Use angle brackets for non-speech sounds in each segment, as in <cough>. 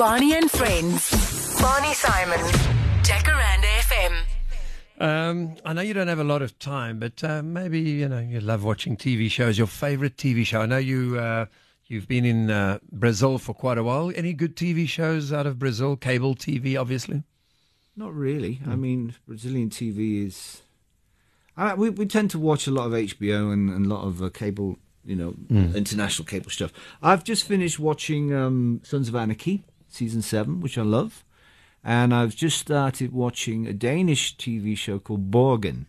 Barney and Friends. Barney Simon. Jacaranda FM. Um, I know you don't have a lot of time, but uh, maybe you know you love watching TV shows. Your favorite TV show? I know you uh, you've been in uh, Brazil for quite a while. Any good TV shows out of Brazil? Cable TV, obviously. Not really. I mean, Brazilian TV is. I, we we tend to watch a lot of HBO and, and a lot of uh, cable, you know, international cable stuff. I've just finished watching um, Sons of Anarchy season seven, which I love, and I've just started watching a Danish TV show called Borgen,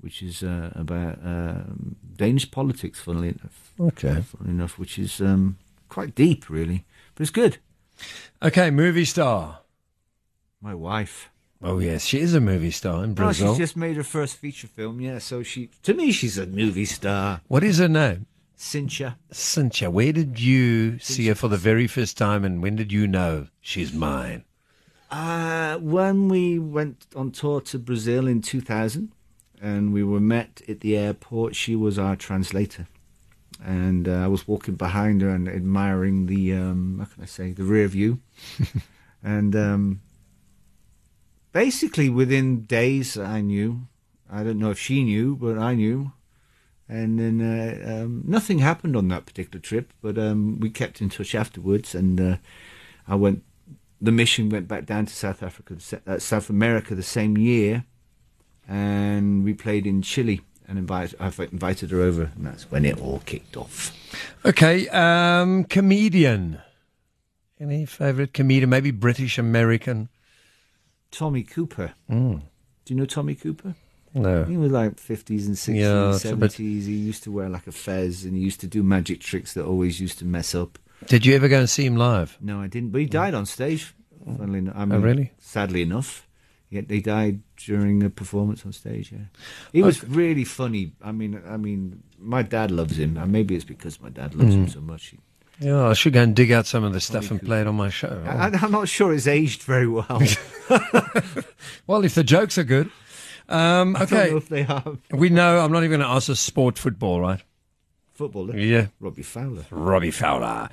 which is uh, about um, Danish politics. Funnily enough, Okay. funnily enough, which is um, quite deep, really, but it's good. Okay, movie star. My wife. Oh yes, she is a movie star in Oh, Brazil. she's just made her first feature film, yeah. So she, to me, she's a movie star. What is her name? Cynthia. Cynthia. Where did you see her for the very first time, and when did you know she's mine? Uh, when we went on tour to Brazil in 2000, and we were met at the airport, she was our translator. And uh, I was walking behind her and admiring the, um, how can I say, the rear view. <laughs> and um, basically, within days, I knew. I don't know if she knew, but I knew. And then uh, um, nothing happened on that particular trip, but um, we kept in touch afterwards. And uh, I went the mission went back down to South Africa, uh, South America the same year, and we played in Chile. And invite, I've invited her over, and that's when it all kicked off. Okay, um, comedian. Any favorite comedian? Maybe British American. Tommy Cooper. Mm. Do you know Tommy Cooper? No. He was like fifties and sixties, Yeah, it's a bit- seventies. He used to wear like a fez, and he used to do magic tricks that always used to mess up. Did you ever go and see him live? No, I didn't. But he died on stage. Funnily enough, I mean, Oh, really? Sadly enough, yeah, he died during a performance on stage. Yeah, he was really funny. I mean, I mean, my dad loves him, and maybe it's because my dad loves Mm. him so much. He- Yeah, I should go and dig out some of the stuff and play it on my show. I, I'm not sure it's aged very well. <laughs> Well, if the jokes are good. Um, I don't know okay. if they have We know, I'm not even going to ask a sport football, right? football. Yeah. Robbie Fowler. Robbie Fowler.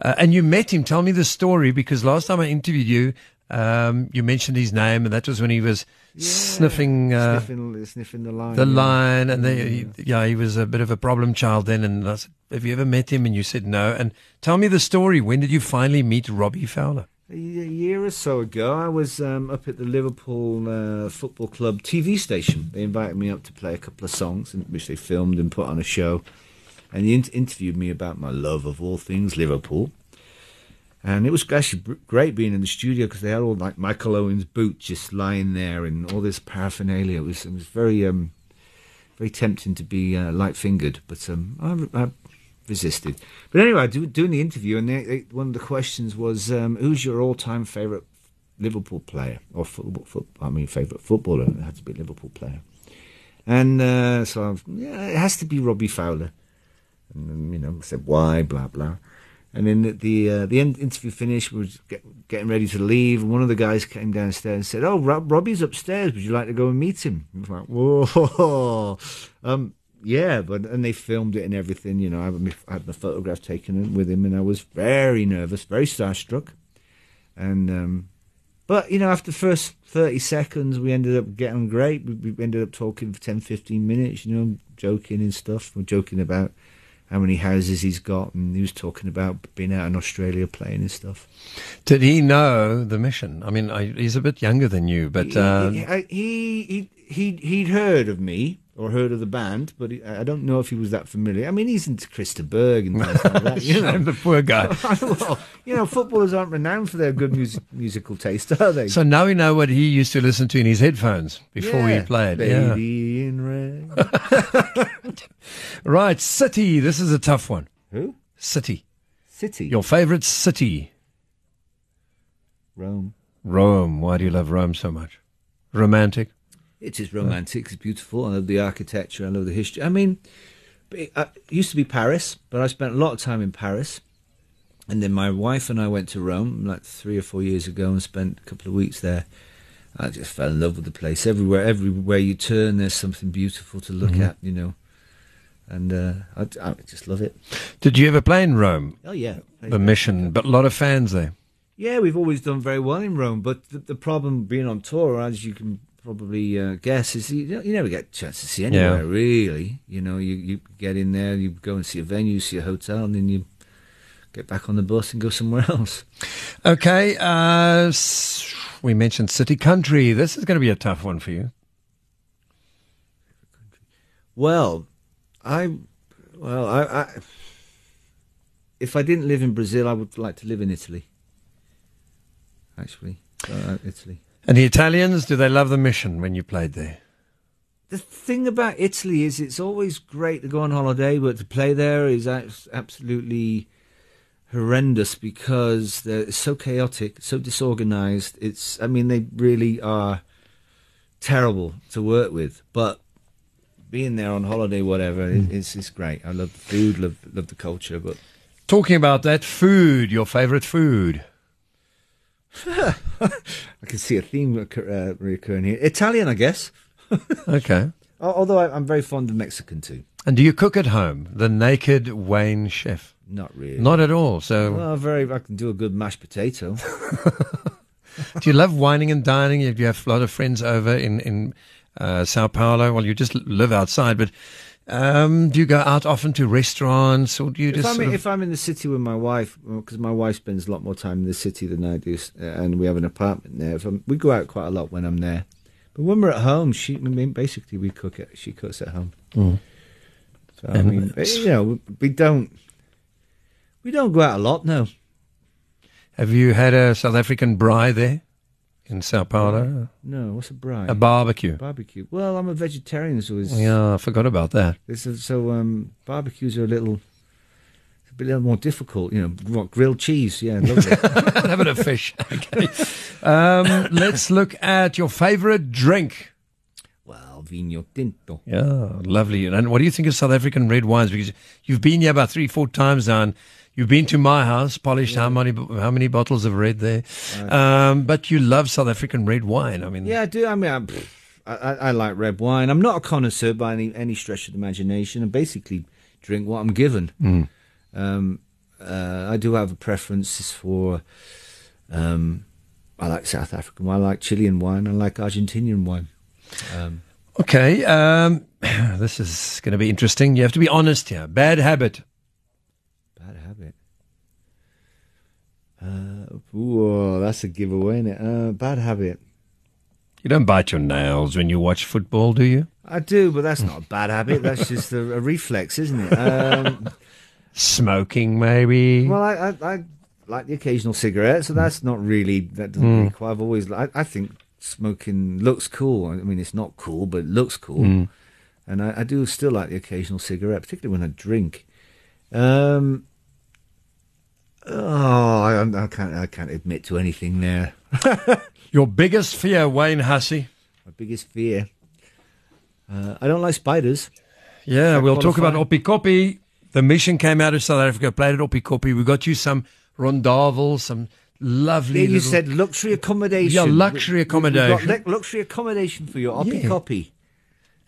Uh, and you met him. Tell me the story because last time I interviewed you, um, you mentioned his name, and that was when he was sniffing, uh, sniffing, sniffing the line. the yeah. line. And they, he, yeah, he was a bit of a problem child then. And I said, Have you ever met him? And you said no. And tell me the story. When did you finally meet Robbie Fowler? A year or so ago, I was um, up at the Liverpool uh, Football Club TV station. They invited me up to play a couple of songs, which they filmed and put on a show. And they in- interviewed me about my love of all things Liverpool. And it was actually great being in the studio because they had all like Michael Owen's boot just lying there and all this paraphernalia. It was it was very um, very tempting to be uh, light fingered, but um, I, I resisted. But anyway, do, doing the interview, and they, they, one of the questions was, um, "Who's your all-time favourite Liverpool player or football? Foot, I mean, favourite footballer? It had to be a Liverpool player." And uh, so, I was, yeah, it has to be Robbie Fowler. And you know, I said why, blah blah. And then the the, uh, the interview finished. We were get, getting ready to leave. And one of the guys came downstairs and said, "Oh, Rob, Robbie's upstairs. Would you like to go and meet him?" I was like, "Whoa, <laughs> um, yeah." But and they filmed it and everything. You know, I had my, I had my photograph taken with him, and I was very nervous, very starstruck. And um, but you know, after the first thirty seconds, we ended up getting great. We, we ended up talking for 10, 15 minutes. You know, joking and stuff. We're joking about how many houses he's got, and he was talking about being out in Australia playing and stuff. Did he know the mission? I mean, I, he's a bit younger than you, but uh, he, he, he, he, he, he'd heard of me or heard of the band, but he, I don't know if he was that familiar. I mean, he's into Krista Berg and things like that. You <laughs> know, the poor guy. <laughs> well, you know, footballers aren't renowned for their good music, musical taste, are they? So now we know what he used to listen to in his headphones before Yeah. he played. Yeah. Lady in red. <laughs> Right, City. This is a tough one. Who? City. City. Your favorite city? Rome. Rome. Why do you love Rome so much? Romantic. It is romantic. It's beautiful. I love the architecture. I love the history. I mean, it, uh, it used to be Paris, but I spent a lot of time in Paris. And then my wife and I went to Rome like three or four years ago and spent a couple of weeks there. I just fell in love with the place. Everywhere, everywhere you turn, there's something beautiful to look Mhm. at. You know, and uh, I, I just love it. Did you ever play in Rome? Oh yeah, The Mission, but a lot of fans there. Yeah, we've always done very well in Rome, but the, the problem being on tour, as you can probably uh, guess, is you, you never get a chance to see anywhere Yeah. really. You know, you, you get in there, you go and see a venue, see a hotel, and then you get back on the bus and go somewhere <laughs> else. Okay, uh, we mentioned city country. This is going to be a tough one for you. Well, I, well, I, I, if I didn't live in Brazil, I would like to live in Italy. Actually, uh, Italy. And the Italians, do they love the mission when you played there? The thing about Italy is it's always great to go on holiday, but to play there is absolutely horrendous because they're it's so chaotic, so disorganized. It's, I mean, they really are terrible to work with. But being there on holiday, whatever, it, hmm. it's it's great. I love the food, love love the culture, but Talking about that food, your favorite food. <laughs> Can see a theme recur- uh, recurring here. Italian, I guess. <laughs> Okay. Although I, I'm very fond of Mexican too. And do you cook at home? The naked Wayne chef? Not really. Not at all. So, Well, very. I can do a good mashed potato. <laughs> <laughs> do you love wining and dining? Do you have a lot of friends over in in uh, Sao Paulo? Well, you just live outside, but um, do you go out often to restaurants, or do you if just? I'm, sort of- if I'm in the city with my wife, because my wife spends a lot more time in the city than I do, uh, and we have an apartment there. We go out quite a lot when I'm there, but when we're at home, she I mean, basically we cook it. She cooks at home. Mm. So I And mean, you know, we don't we don't go out a lot. now. have you had a South African braai there in Sao Paulo? no. What's a bride? A barbecue. barbecue. Well, I'm a vegetarian, so it's, Yeah, I forgot about that. a- so um, barbecues are a little. A bit little more difficult, you know. What grilled cheese? Yeah, lovely. <laughs> a bit of fish. Okay. Um, let's look at your favorite drink. Vino tinto. Yeah, lovely. And what do you think of South African red wines? Because you've been here about three, four times now, and you've been to my house, polished how many how many bottles of red there. Um, but you love South African red wine. I mean, Yeah, I do. I mean, I, I, I like red wine. I'm not a connoisseur by any any stretch of the imagination. I basically drink what I'm given. Um, uh, I do have a preference for. Um, I like South African wine. I like Chilean wine. I like Argentinian wine. Um, Okay, um, <clears throat> this is going to be interesting. You have to be honest here. Bad habit. bad habit. Uh, ooh, that's a giveaway, isn't Uh, bad habit. You don't bite your nails when you watch football, do you? I do, but that's not a bad habit. That's just a, a reflex, isn't it? Um, Smoking, maybe. Well, I, I, I like the occasional cigarette, so that's not really that doesn't really quite. I've always I, I think smoking looks cool. I mean, it's not cool, but it looks cool, and I, I do still like the occasional cigarette, particularly when I drink. Um, oh, I, I can't I can't admit to anything there. <laughs> your biggest fear, Wayne Hussey. My biggest fear. Uh, I don't like spiders. Yeah, we'll talk about qualify? Oppikoppi. The mission came out of South Africa, played at Oppikoppi. We got you some rondavels, some lovely. Yeah, you little- said luxury accommodation. Yeah, luxury we've got accommodation. luxury accommodation for your oppie Yeah. copy.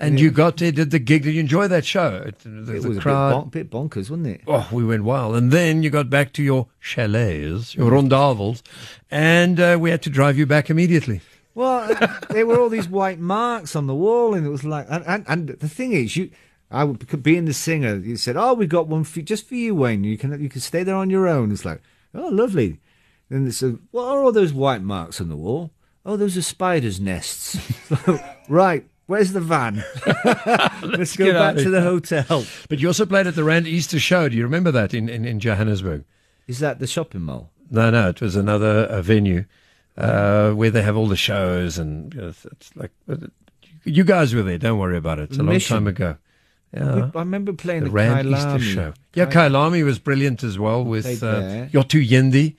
and you got there, did the gig. Did you enjoy that show? The, the It was crowd. a bit, bon- bit bonkers, wasn't it? Oh, we went wild. And then you got back to your chalets, your rondavels, and uh, we had to drive you back immediately. Well, there were all these white marks on the wall, and it was like, and, and, and the thing is, you, I would being the singer, you said, "Oh, we got one for just for you, Wayne. You can you can stay there on your own." It's like, oh, lovely. Then they said, "What are all those white marks on the wall?" Oh, those are spiders' nests. <laughs> right, where's the van? <laughs> Let's go get back to the hotel. But you also played at the Rand Easter show. Do you remember that in, in, in Johannesburg? Is that the shopping mall? No, no, it was another uh, venue uh, where they have all the shows, and you know, it's, it's like you guys were there. Don't worry about it. It's a long time ago. Yeah. I remember playing the the, Rand Kyalami. Easter show. Yeah, Kai- Kyalami was brilliant as well with uh. Yothu Yindi.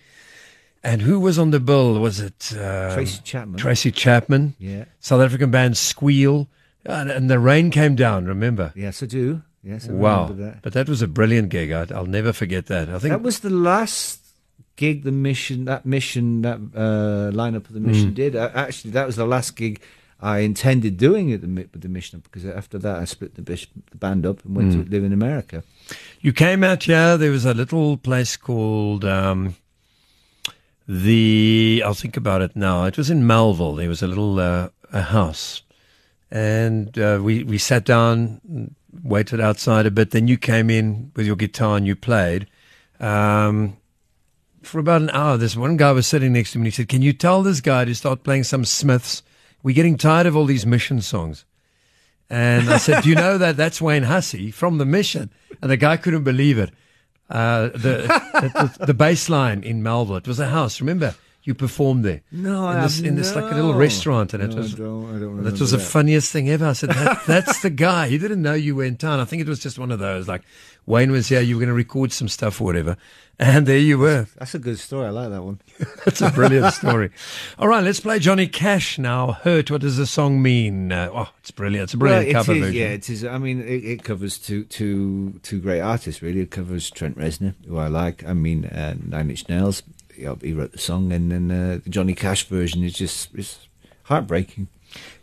And who was on the bill? Was it um, Tracy Chapman. Tracy Chapman, Yeah. South African band Squeal, and, and the rain came down. Remember? Yes, I do. Yes, I wow! remember that. But that was a brilliant gig. I, I'll never forget that. I think That was the last gig the mission that mission that uh, lineup of the mission Hmm. did. Uh, actually, that was the last gig I intended doing at the with the mission because after that I split the, bish, the band up and went Hmm. to live in America. You came out here. There was a little place called um, the I'll think about it now. It was in Melville. There was a little uh, a house, and uh, we we sat down, waited outside a bit. Then you came in with your guitar and you played. Um, for about an hour, this one guy was sitting next to me and he said, Can you tell this guy to start playing some Smiths? We're getting tired of all these mission songs. And I said, Do you know that that's Wayne Hussey from the mission? And the guy couldn't believe it. Uh, <laughs> the, the, the Bassline in Melville, it was a house, remember? You performed there. No, in I this, have in this like a little restaurant, and it No, I was don't- I don't that remember was the that. funniest thing ever. I said, that, <laughs> "That's the guy." He didn't know you were in town. I think it was just one of those like Wayne was here. You were going to record some stuff or whatever, and there you were. That's a good story. I like that one. <laughs> That's a brilliant story. All right, let's play Johnny Cash now. Hurt. What does the song mean? Uh, oh, it's brilliant. It's a brilliant Well, cover is, version. Yeah, it is. I mean, it, it covers two, two, two great artists, really. It covers Trent Reznor, who I like. I mean, uh, Nine Inch Nails. He, he wrote the song, and then uh, the Johnny Cash version is just it's heartbreaking.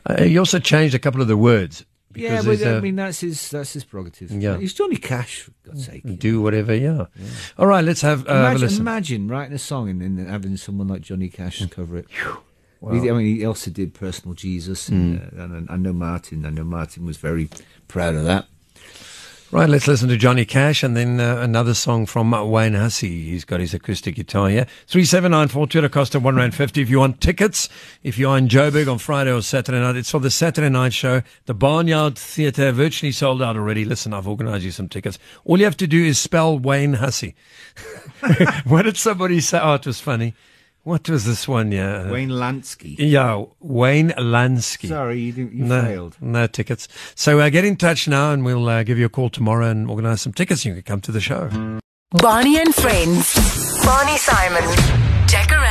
Uh, he also changed a couple of the words. Yeah, but I a- mean, that's his that's his prerogative. Yeah. he's Johnny Cash, for God's sake. do whatever. Yeah. All right, let's have, uh, have Imagine, listen. imagine writing a song and then having someone like Johnny Cash cover it. I mean, he also did "Personal Jesus," and, Hmm. uh, and I know Martin. I know Martin was very proud of that. Right, let's listen to Johnny Cash and then uh, another song from Wayne Hussey. He's got his acoustic guitar here. 3794 Costa, 1 Rand 50. If you want tickets, if you are in Joburg on Friday or Saturday night, it's for the Saturday night show. The Barnyard Theatre virtually sold out already. Listen, I've organized you some tickets. All you have to do is spell Wayne Hussey. <laughs> what did somebody say? Oh, it was funny. What was this one? Yeah. Wayne Lansky. Yeah, Wayne Lansky. Sorry, you, didn't- you no, failed. No tickets. So uh, get in touch now and we'll uh, give you a call tomorrow and organise some tickets. You can come to the show. Barney and Friends. Barney Simon. Jacaranda